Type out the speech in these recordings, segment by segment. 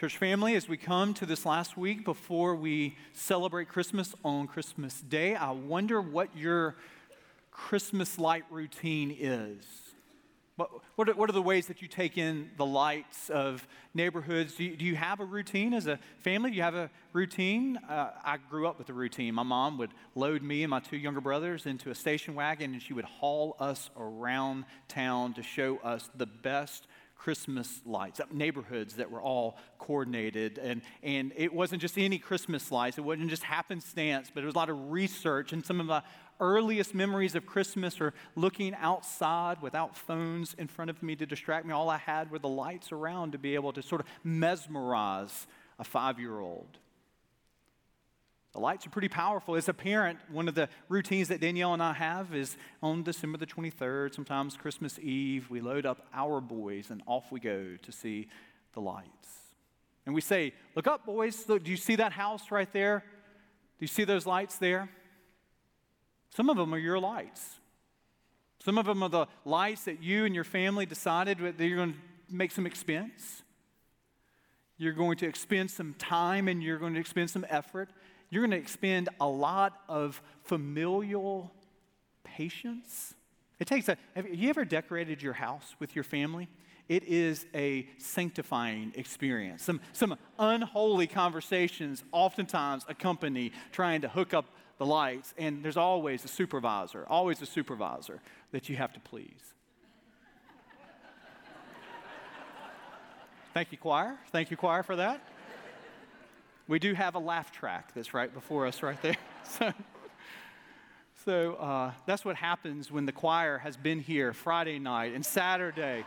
Church family, as we come to this last week before we celebrate Christmas on Christmas Day, I wonder what your Christmas light routine is. What, what, are, what are the ways that you take in the lights of neighborhoods? Do you, do you have a routine as a family? Do you have a routine? Uh, I grew up with a routine. My mom would load me and my two younger brothers into a station wagon and she would haul us around town to show us the best Christmas lights, neighborhoods that were all coordinated. And, and it wasn't just any Christmas lights, it wasn't just happenstance, but it was a lot of research. And some of my earliest memories of Christmas are looking outside without phones in front of me to distract me. All I had were the lights around to be able to sort of mesmerize a five year old. The lights are pretty powerful. As a parent, one of the routines that Danielle and I have is on December the 23rd, sometimes Christmas Eve, we load up our boys and off we go to see the lights. And we say, Look up, boys. Look, do you see that house right there? Do you see those lights there? Some of them are your lights. Some of them are the lights that you and your family decided that you're going to make some expense. You're going to expend some time and you're going to expend some effort you're going to expend a lot of familial patience. It takes a, have you ever decorated your house with your family? It is a sanctifying experience. Some, some unholy conversations oftentimes accompany trying to hook up the lights, and there's always a supervisor, always a supervisor that you have to please. Thank you, choir. Thank you, choir, for that. We do have a laugh track that's right before us, right there. So, so uh, that's what happens when the choir has been here Friday night and Saturday.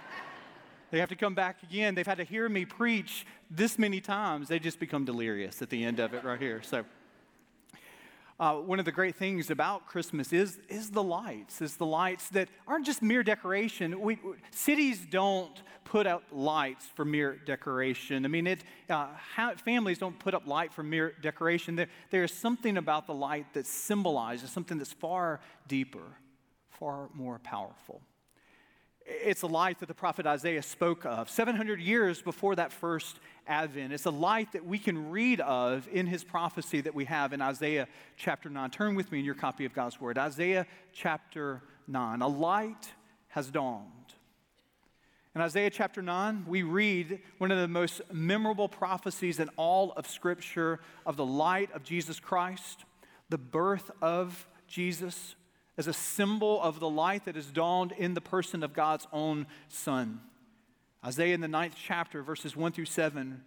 They have to come back again. They've had to hear me preach this many times. They just become delirious at the end of it right here. So, uh, one of the great things about Christmas is, is the lights, is the lights that aren't just mere decoration. We, cities don't put up lights for mere decoration. I mean, it, uh, families don't put up light for mere decoration. There, there is something about the light that symbolizes something that's far deeper, far more powerful. It's a light that the prophet Isaiah spoke of 700 years before that first advent. It's a light that we can read of in his prophecy that we have in Isaiah chapter 9. Turn with me in your copy of God's word. Isaiah chapter 9. A light has dawned. In Isaiah chapter 9, we read one of the most memorable prophecies in all of Scripture of the light of Jesus Christ, the birth of Jesus as a symbol of the light that has dawned in the person of God's own Son. Isaiah in the ninth chapter, verses 1 through 7,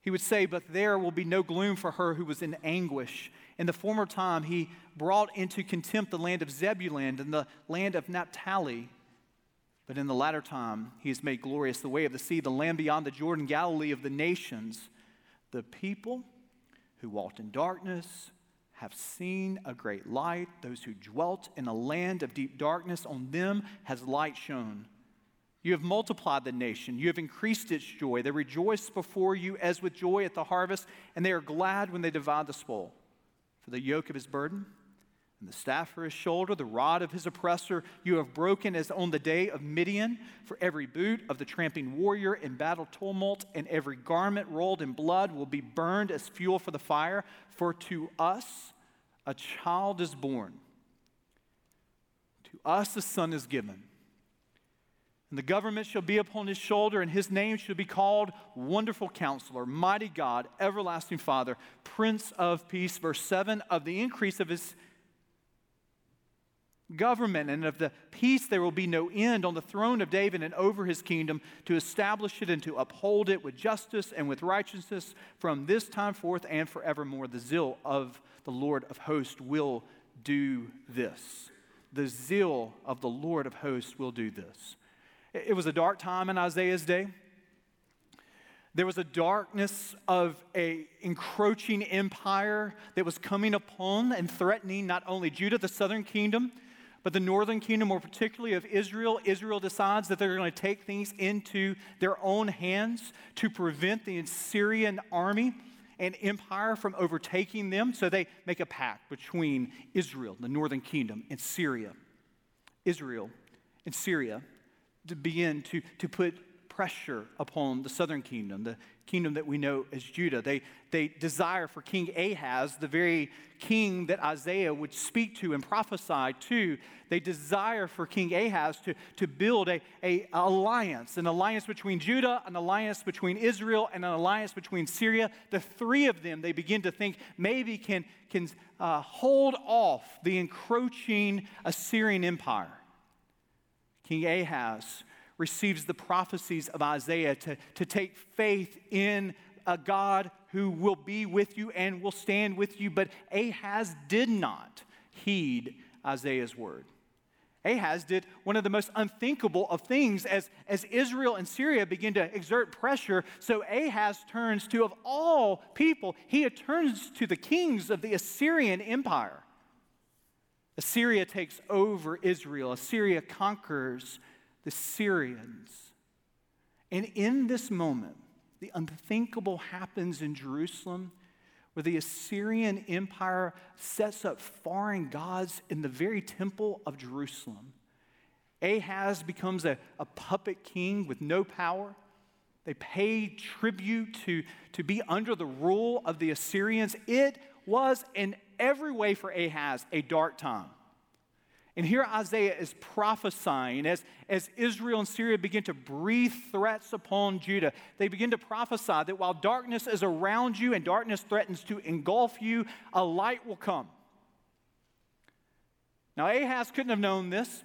he would say, But there will be no gloom for her who was in anguish. In the former time, he brought into contempt the land of Zebulun and the land of Naphtali. But in the latter time, he has made glorious the way of the sea, the land beyond the Jordan, Galilee of the nations. The people who walked in darkness have seen a great light. Those who dwelt in a land of deep darkness, on them has light shone. You have multiplied the nation. You have increased its joy. They rejoice before you as with joy at the harvest, and they are glad when they divide the spoil. For the yoke of his burden and the staff for his shoulder, the rod of his oppressor, you have broken as on the day of Midian. For every boot of the tramping warrior in battle tumult, and every garment rolled in blood will be burned as fuel for the fire. For to us a child is born, to us a son is given. And the government shall be upon his shoulder, and his name shall be called Wonderful Counselor, Mighty God, Everlasting Father, Prince of Peace. Verse 7 Of the increase of his government and of the peace there will be no end on the throne of David and over his kingdom to establish it and to uphold it with justice and with righteousness from this time forth and forevermore. The zeal of the Lord of hosts will do this. The zeal of the Lord of hosts will do this. It was a dark time in Isaiah's day. There was a darkness of a encroaching empire that was coming upon and threatening not only Judah, the southern kingdom, but the northern kingdom, more particularly of Israel, Israel decides that they're going to take things into their own hands to prevent the Assyrian army and empire from overtaking them. So they make a pact between Israel, the northern kingdom, and Syria. Israel and Syria to begin to, to put pressure upon the southern kingdom, the kingdom that we know as Judah. They, they desire for King Ahaz, the very king that Isaiah would speak to and prophesy to, they desire for King Ahaz to, to build a, a alliance, an alliance between Judah, an alliance between Israel, and an alliance between Syria. The three of them, they begin to think maybe can, can uh, hold off the encroaching Assyrian empire. King Ahaz receives the prophecies of Isaiah to, to take faith in a God who will be with you and will stand with you. But Ahaz did not heed Isaiah's word. Ahaz did one of the most unthinkable of things as, as Israel and Syria begin to exert pressure. So Ahaz turns to, of all people, he turns to the kings of the Assyrian Empire. Assyria takes over Israel, Assyria conquers the Syrians. And in this moment, the unthinkable happens in Jerusalem where the Assyrian Empire sets up foreign gods in the very temple of Jerusalem. Ahaz becomes a, a puppet king with no power. They pay tribute to, to be under the rule of the Assyrians. It was, in every way for Ahaz, a dark time. And here Isaiah is prophesying as, as Israel and Syria begin to breathe threats upon Judah. They begin to prophesy that while darkness is around you and darkness threatens to engulf you, a light will come. Now, Ahaz couldn't have known this.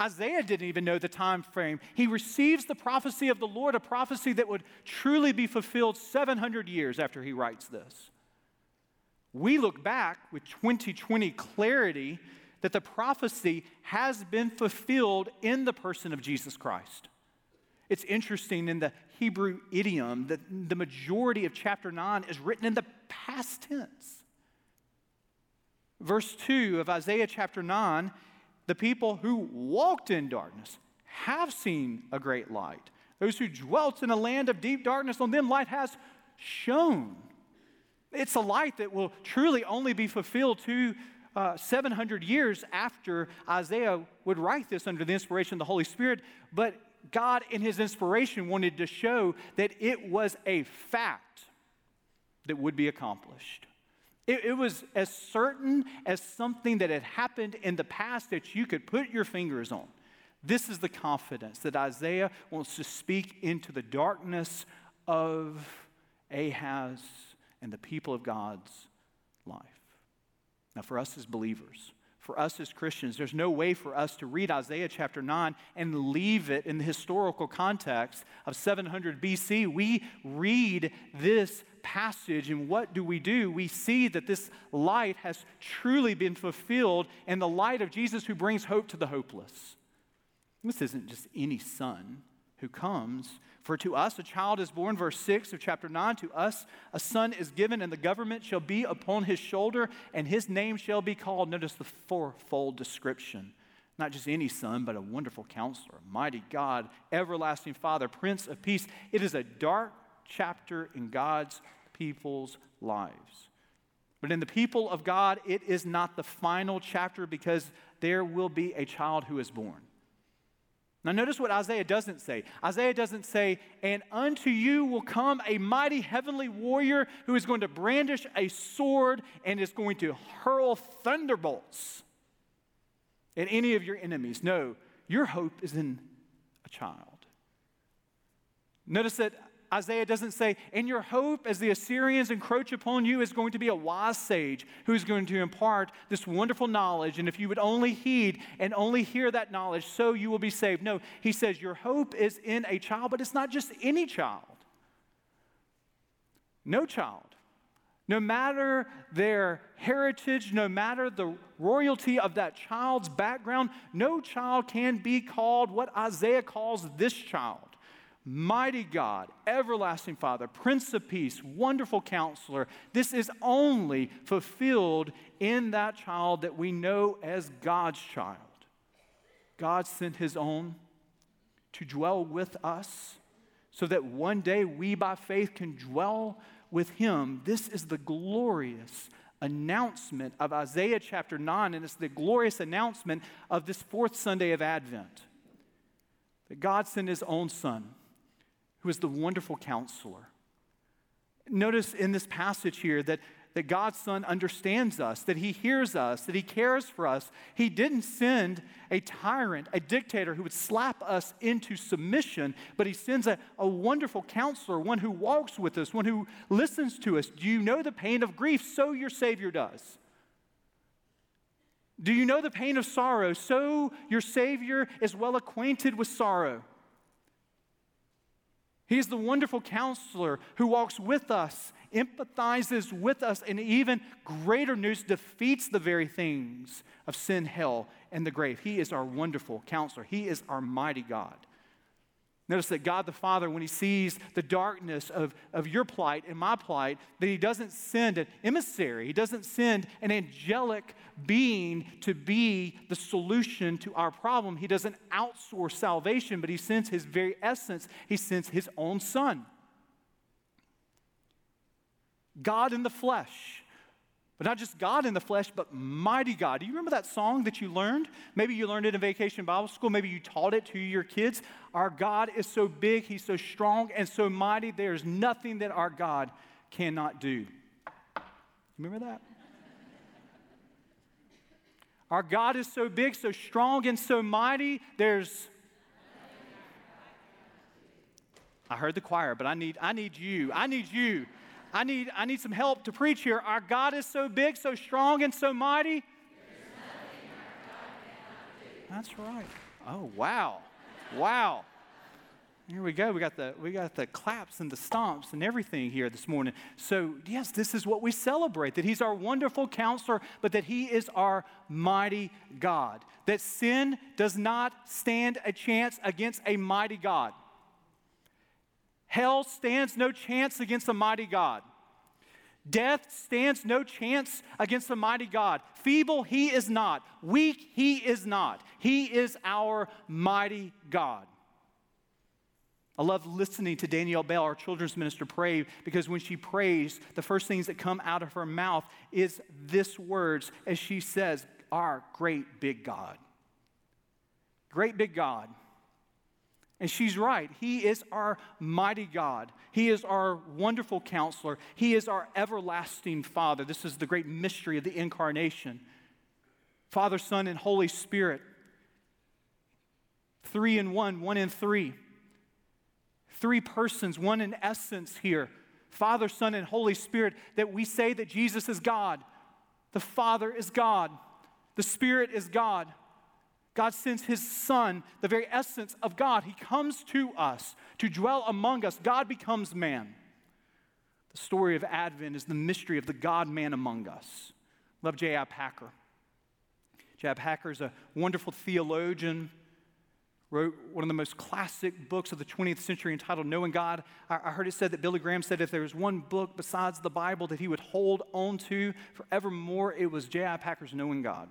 Isaiah didn't even know the time frame. He receives the prophecy of the Lord, a prophecy that would truly be fulfilled 700 years after he writes this. We look back with 2020 clarity that the prophecy has been fulfilled in the person of Jesus Christ. It's interesting in the Hebrew idiom that the majority of chapter 9 is written in the past tense. Verse 2 of Isaiah chapter 9 the people who walked in darkness have seen a great light. Those who dwelt in a land of deep darkness, on them light has shone. It's a light that will truly only be fulfilled to uh, 700 years after Isaiah would write this under the inspiration of the Holy Spirit, but God, in his inspiration, wanted to show that it was a fact that would be accomplished. It, it, was as certain as something that had happened in the past that you could put your fingers on. This is the confidence that Isaiah wants to speak into the darkness of Ahaz and the people of God's life. Now, for us as believers, for us as Christians, there's no way for us to read Isaiah chapter 9 and leave it in the historical context of 700 BC. We read this passage, and what do we do? We see that this light has truly been fulfilled in the light of Jesus who brings hope to the hopeless. This isn't just any son who comes. For to us a child is born, verse 6 of chapter 9. To us a son is given, and the government shall be upon his shoulder, and his name shall be called. Notice the fourfold description. Not just any son, but a wonderful counselor, mighty God, everlasting Father, Prince of Peace. It is a dark chapter in God's people's lives. But in the people of God, it is not the final chapter because there will be a child who is born. Now, notice what Isaiah doesn't say. Isaiah doesn't say, And unto you will come a mighty heavenly warrior who is going to brandish a sword and is going to hurl thunderbolts at any of your enemies. No, your hope is in a child. Notice that Isaiah doesn't say, and your hope as the Assyrians encroach upon you is going to be a wise sage who's going to impart this wonderful knowledge. And if you would only heed and only hear that knowledge, so you will be saved. No, he says, your hope is in a child, but it's not just any child. No child. No matter their heritage, no matter the royalty of that child's background, no child can be called what Isaiah calls this child Mighty God, everlasting Father, Prince of Peace, wonderful counselor. This is only fulfilled in that child that we know as God's child. God sent his own to dwell with us so that one day we by faith can dwell with him. This is the glorious announcement of Isaiah chapter 9, and it's the glorious announcement of this fourth Sunday of Advent that God sent his own son who is the wonderful counselor. Notice in this passage here that, that God's Son understands us, that He hears us, that He cares for us. He didn't send a tyrant, a dictator who would slap us into submission, but He sends a, a wonderful counselor, one who walks with us, one who listens to us. Do you know the pain of grief? So your Savior does. Do you know the pain of sorrow? So your Savior is well acquainted with sorrow. He is the wonderful counselor who walks with us, empathizes with us, and even greater news defeats the very things of sin, hell, and the grave. He is our wonderful counselor. He is our mighty God. Notice that God the Father, when He sees the darkness of, of your plight and my plight, that He doesn't send an emissary, He doesn't send an angelic being to be the solution to our problem. He doesn't outsource salvation, but He sends His very essence, He sends His own Son. God in the flesh not just God in the flesh, but mighty God. Do you remember that song that you learned? Maybe you learned it in vacation Bible school. Maybe you taught it to your kids. Our God is so big, He's so strong and so mighty, there's nothing that our God cannot do. Remember that? Our God is so big, so strong, and so mighty, there's I heard the choir, but I need, I need you. I need you I need, I need some help to preach here. Our God is so big, so strong, and so mighty. That's right. Oh, wow. Wow. Here we go. We got the we got the claps and the stomps and everything here this morning. So, yes, this is what we celebrate that he's our wonderful counselor, but that he is our mighty God. That sin does not stand a chance against a mighty God. Hell stands no chance against the mighty God. Death stands no chance against the mighty God. Feeble, he is not. Weak, he is not. He is our mighty God. I love listening to Danielle Bell, our children's minister, pray because when she prays, the first things that come out of her mouth is this words as she says, Our great big God. Great big God. And she's right. He is our mighty God. He is our wonderful counselor. He is our everlasting Father. This is the great mystery of the incarnation Father, Son, and Holy Spirit. Three in one, one in three. Three persons, one in essence here Father, Son, and Holy Spirit. That we say that Jesus is God, the Father is God, the Spirit is God. God sends his son, the very essence of God. He comes to us to dwell among us. God becomes man. The story of Advent is the mystery of the God man among us. Love J.I. Packer. J.I. Packer is a wonderful theologian, wrote one of the most classic books of the 20th century entitled Knowing God. I heard it said that Billy Graham said if there was one book besides the Bible that he would hold on to forevermore, it was J.I. Packer's Knowing God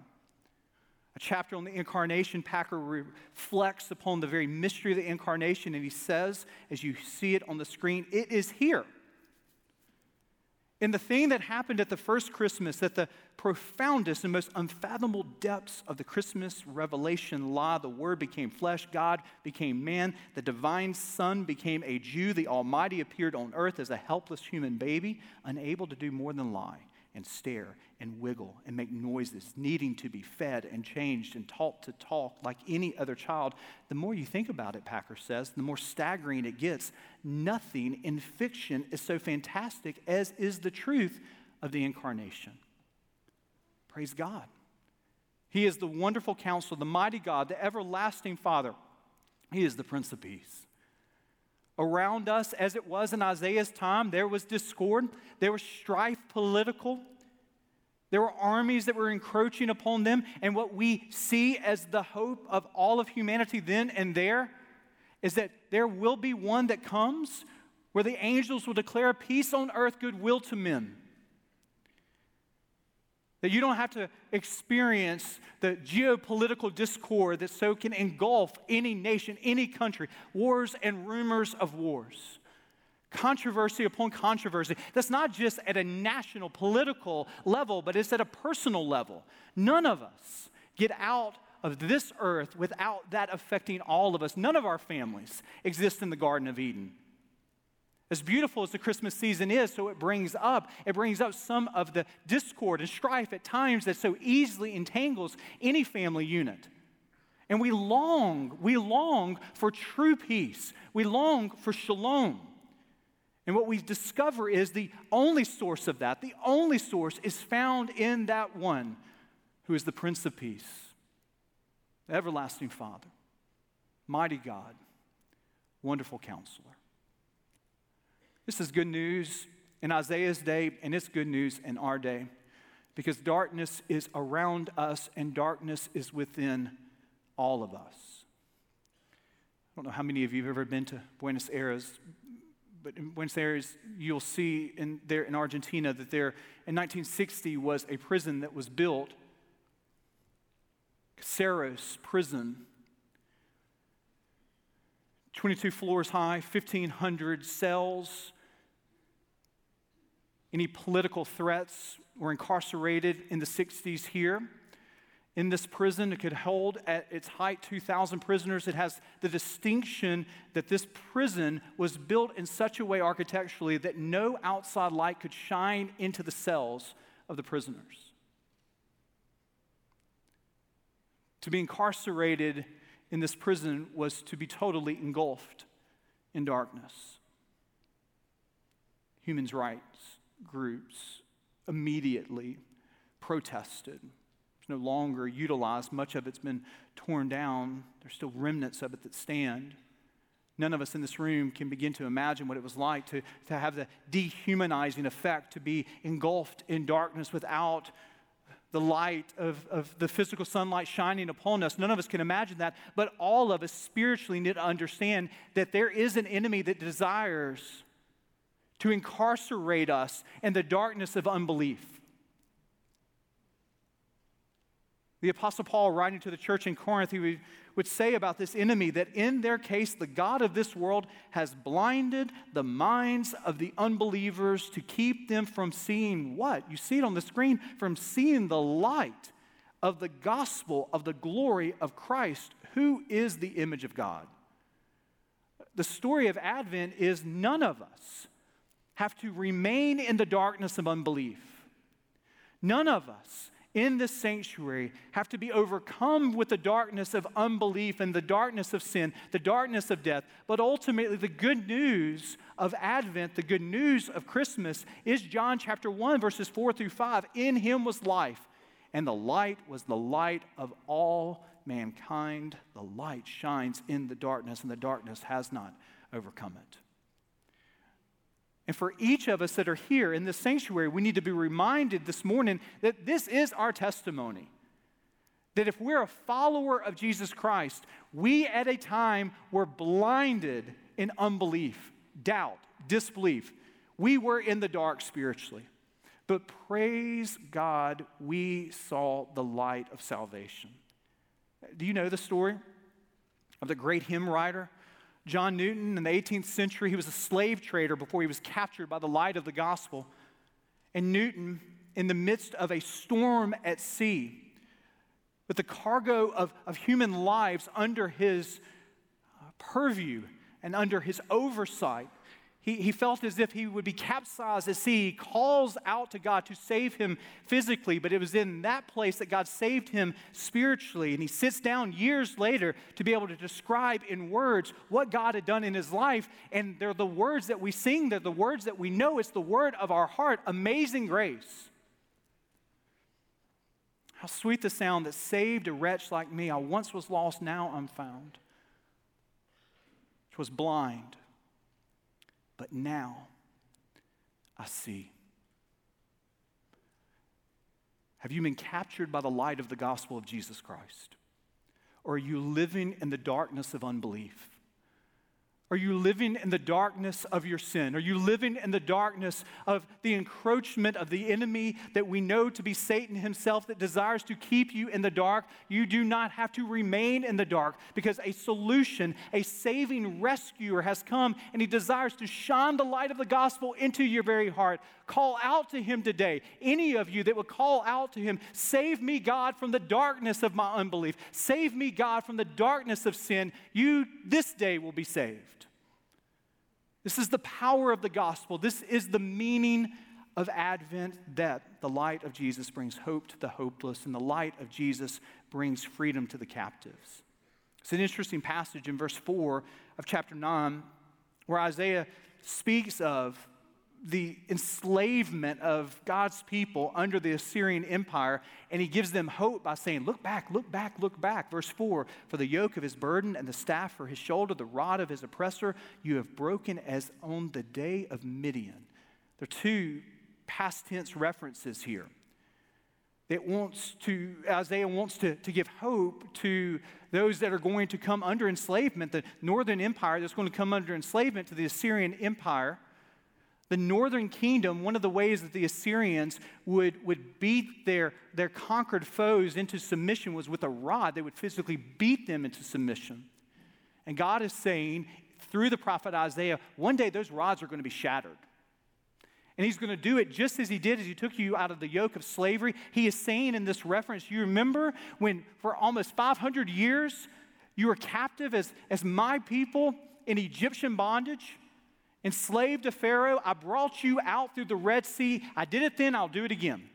a chapter on the incarnation, Packer reflects upon the very mystery of the incarnation, and he says, as you see it on the screen, it is here. In the thing that happened at the first Christmas, at the profoundest and most unfathomable depths of the Christmas revelation lie, the Word became flesh, God became man, the divine Son became a Jew, the Almighty appeared on earth as a helpless human baby, unable to do more than lie and stare and wiggle and make noises, needing to be fed and changed and taught to talk like any other child, the more you think about it, Packer says, the more staggering it gets. Nothing in fiction is so fantastic as is the truth of the incarnation. Praise God. He is the wonderful counselor, the mighty God, the everlasting Father. He is the Prince of Peace. Around us, as it was in Isaiah's time, there was discord, there was strife political, there were armies that were encroaching upon them. And what we see as the hope of all of humanity then and there is that there will be one that comes where the angels will declare peace on earth, goodwill to men. That you don't have to experience the geopolitical discord that so can engulf any nation, any country, wars and rumors of wars. Controversy upon controversy. That's not just at a national political level, but it's at a personal level. None of us get out of this earth without that affecting all of us. None of our families exist in the Garden of Eden. As beautiful as the Christmas season is, so it brings up, it brings up some of the discord and strife at times that so easily entangles any family unit. And we long, we long for true peace. We long for shalom. And what we discover is the only source of that, the only source is found in that one who is the Prince of Peace, the everlasting Father, mighty God, wonderful counselor. This is good news in Isaiah's day, and it's good news in our day because darkness is around us and darkness is within all of us. I don't know how many of you have ever been to Buenos Aires, but in Buenos Aires, you'll see in, there in Argentina that there in 1960 was a prison that was built, Caseros Prison, 22 floors high, 1,500 cells. Any political threats were incarcerated in the 60s here. In this prison, it could hold at its height 2,000 prisoners. It has the distinction that this prison was built in such a way architecturally that no outside light could shine into the cells of the prisoners. To be incarcerated in this prison was to be totally engulfed in darkness. Human rights groups immediately protested It's no longer utilized. Much of it's been torn down. There's still remnants of it that stand. None of us in this room can begin to imagine what it was like to, to have the dehumanizing effect, to be engulfed in darkness without the light of, of the physical sunlight shining upon us. None of us can imagine that, but all of us spiritually need to understand that there is an enemy that desires to incarcerate us in the darkness of unbelief. The Apostle Paul, writing to the church in Corinth, he would, say about this enemy that in their case, the God of this world has blinded the minds of the unbelievers to keep them from seeing what? You see it on the screen, from seeing the light of the gospel of the glory of Christ, who is the image of God. The story of Advent is none of us have to remain in the darkness of unbelief. None of us in this sanctuary have to be overcome with the darkness of unbelief and the darkness of sin, the darkness of death. But ultimately, the good news of Advent, the good news of Christmas, is John chapter 1, verses 4 through 5. In him was life, and the light was the light of all mankind. The light shines in the darkness, and the darkness has not overcome it. And for each of us that are here in this sanctuary, we need to be reminded this morning that this is our testimony. That if we're a follower of Jesus Christ, we at a time were blinded in unbelief, doubt, disbelief. We were in the dark spiritually. But praise God, we saw the light of salvation. Do you know the story of the great hymn writer John Newton in the 18th century, he was a slave trader before he was captured by the light of the gospel. And Newton, in the midst of a storm at sea, with the cargo of, of human lives under his uh, purview and under his oversight, he, he felt as if he would be capsized at sea. He calls out to God to save him physically, but it was in that place that God saved him spiritually. And he sits down years later to be able to describe in words what God had done in his life. And they're the words that we sing, they're the words that we know. It's the word of our heart amazing grace. How sweet the sound that saved a wretch like me. I once was lost, now I'm found. Which was blind but now I see. Have you been captured by the light of the gospel of Jesus Christ? Or are you living in the darkness of unbelief? Are you living in the darkness of your sin? Are you living in the darkness of the encroachment of the enemy that we know to be Satan himself that desires to keep you in the dark? You do not have to remain in the dark because a solution, a saving rescuer has come and he desires to shine the light of the gospel into your very heart. Call out to him today. Any of you that would call out to him, save me, God, from the darkness of my unbelief. Save me, God, from the darkness of sin. You this day will be saved. This is the power of the gospel. This is the meaning of Advent that the light of Jesus brings hope to the hopeless, and the light of Jesus brings freedom to the captives. It's an interesting passage in verse 4 of chapter 9 where Isaiah speaks of the enslavement of God's people under the Assyrian Empire, and he gives them hope by saying, Look back, look back, look back. Verse 4 For the yoke of his burden and the staff for his shoulder, the rod of his oppressor, you have broken as on the day of Midian. There are two past tense references here. It wants to, Isaiah wants to, to give hope to those that are going to come under enslavement, the northern empire that's going to come under enslavement to the Assyrian Empire the northern kingdom, one of the ways that the Assyrians would, would beat their, their conquered foes into submission was with a rod. They would physically beat them into submission. And God is saying through the prophet Isaiah, one day those rods are going to be shattered. And he's going to do it just as he did as he took you out of the yoke of slavery. He is saying in this reference, you remember when for almost 500 years you were captive as, as my people in Egyptian bondage? Enslaved to Pharaoh. I brought you out through the Red Sea. I did it then, I'll do it again.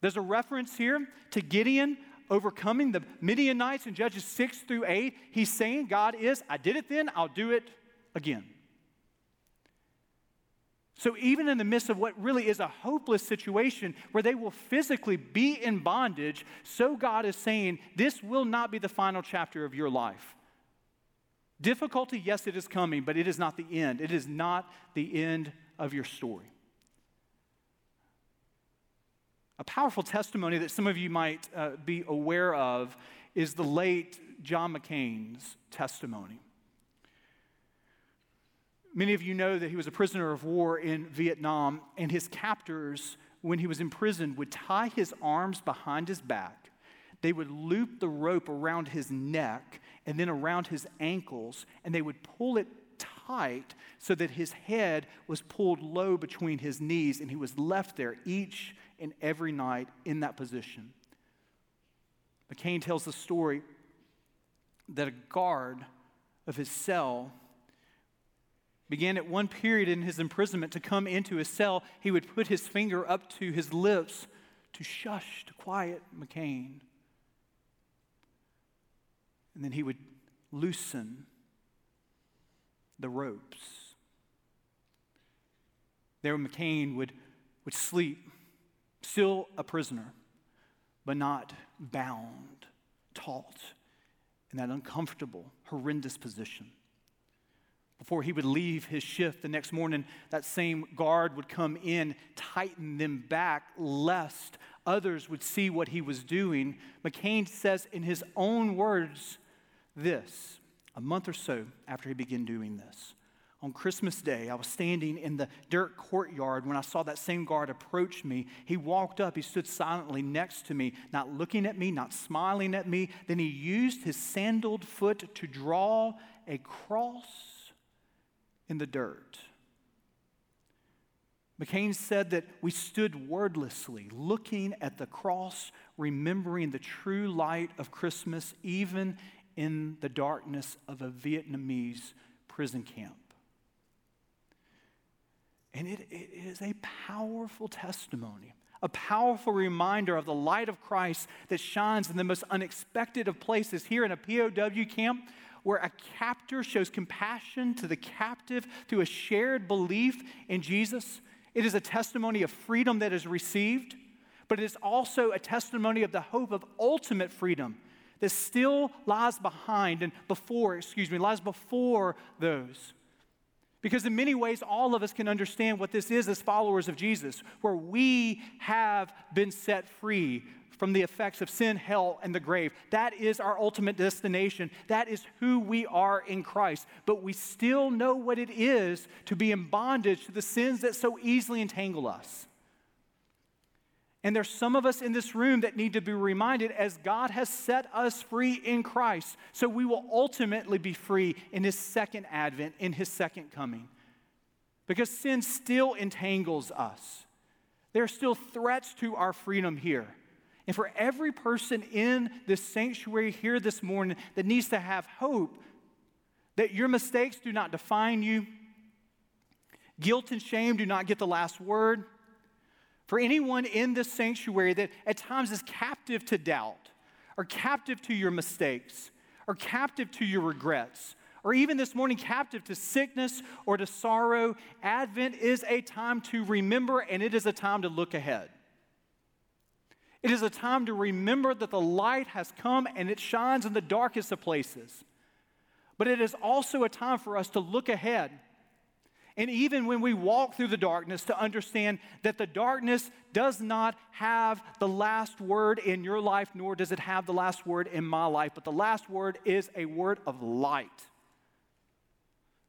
There's a reference here to Gideon overcoming the Midianites in Judges 6 through 8. He's saying, God is, I did it then, I'll do it again. So, even in the midst of what really is a hopeless situation where they will physically be in bondage, so God is saying, This will not be the final chapter of your life. Difficulty, yes, it is coming, but it is not the end. It is not the end of your story. A powerful testimony that some of you might uh, be aware of is the late John McCain's testimony. Many of you know that he was a prisoner of war in Vietnam, and his captors, when he was imprisoned, would tie his arms behind his back. They would loop the rope around his neck and then around his ankles, and they would pull it tight so that his head was pulled low between his knees, and he was left there each and every night in that position. McCain tells the story that a guard of his cell began at one period in his imprisonment to come into his cell. He would put his finger up to his lips to shush, to quiet McCain. And then he would loosen the ropes. There, McCain would, would sleep, still a prisoner, but not bound, taut in that uncomfortable, horrendous position. Before he would leave his shift the next morning, that same guard would come in, tighten them back, lest others would see what he was doing. McCain says in his own words, this, a month or so after he began doing this, on Christmas Day, I was standing in the dirt courtyard when I saw that same guard approach me. He walked up, he stood silently next to me, not looking at me, not smiling at me. Then he used his sandaled foot to draw a cross in the dirt. McCain said that we stood wordlessly, looking at the cross, remembering the true light of Christmas, even in the darkness of a Vietnamese prison camp. And it, it is a powerful testimony, a powerful reminder of the light of Christ that shines in the most unexpected of places here in a POW camp where a captor shows compassion to the captive through a shared belief in Jesus. It is a testimony of freedom that is received, but it is also a testimony of the hope of ultimate freedom that still lies behind and before, excuse me, lies before those. Because in many ways, all of us can understand what this is as followers of Jesus, where we have been set free from the effects of sin, hell, and the grave. That is our ultimate destination. That is who we are in Christ. But we still know what it is to be in bondage to the sins that so easily entangle us. And there's some of us in this room that need to be reminded as God has set us free in Christ. So we will ultimately be free in his second advent, in his second coming. Because sin still entangles us. There are still threats to our freedom here. And for every person in this sanctuary here this morning that needs to have hope, that your mistakes do not define you, guilt and shame do not get the last word. For anyone in this sanctuary that at times is captive to doubt, or captive to your mistakes, or captive to your regrets, or even this morning captive to sickness or to sorrow, Advent is a time to remember and it is a time to look ahead. It is a time to remember that the light has come and it shines in the darkest of places. But it is also a time for us to look ahead. And even when we walk through the darkness, to understand that the darkness does not have the last word in your life, nor does it have the last word in my life, but the last word is a word of light.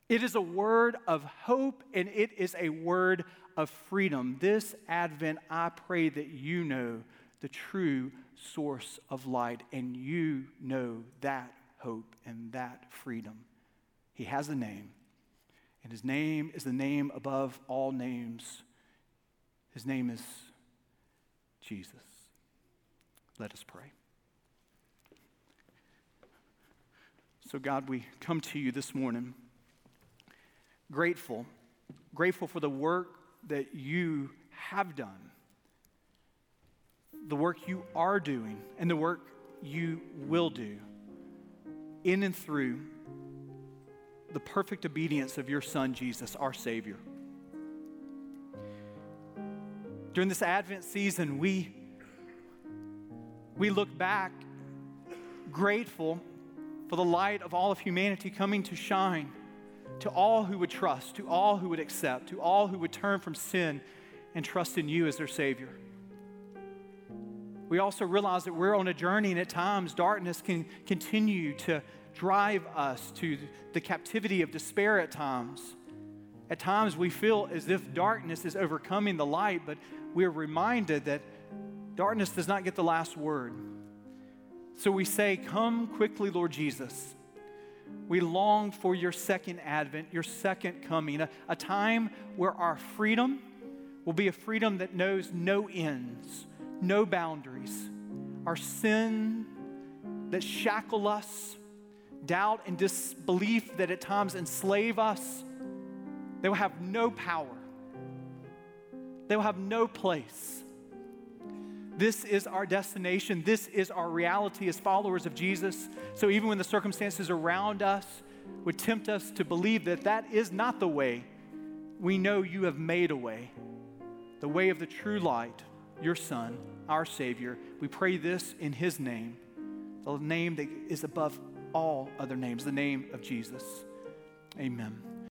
It is a word of hope and it is a word of freedom. This Advent, I pray that you know the true source of light, and you know that hope and that freedom. He has a name, and his name is the name above all names. His name is Jesus. Let us pray. So, God, we come to you this morning grateful, grateful for the work that you have done the work you are doing and the work you will do in and through the perfect obedience of your Son, Jesus, our Savior. During this Advent season, we, we look back grateful for the light of all of humanity coming to shine to all who would trust, to all who would accept, to all who would turn from sin and trust in you as their Savior we also realize that we're on a journey, and at times darkness can continue to drive us to the captivity of despair at times. At times we feel as if darkness is overcoming the light, but we're reminded that darkness does not get the last word. So we say, Come quickly, Lord Jesus. We long for your second advent, your second coming, a, a time where our freedom will be a freedom that knows no ends no boundaries. Our sin that shackle us, doubt and disbelief that at times enslave us, they will have no power. They will have no place. This is our destination. This is our reality as followers of Jesus. So even when the circumstances around us would tempt us to believe that that is not the way, we know you have made a way, the way of the true light your Son, our Savior. We pray this in His name, the name that is above all other names, the name of Jesus. Amen.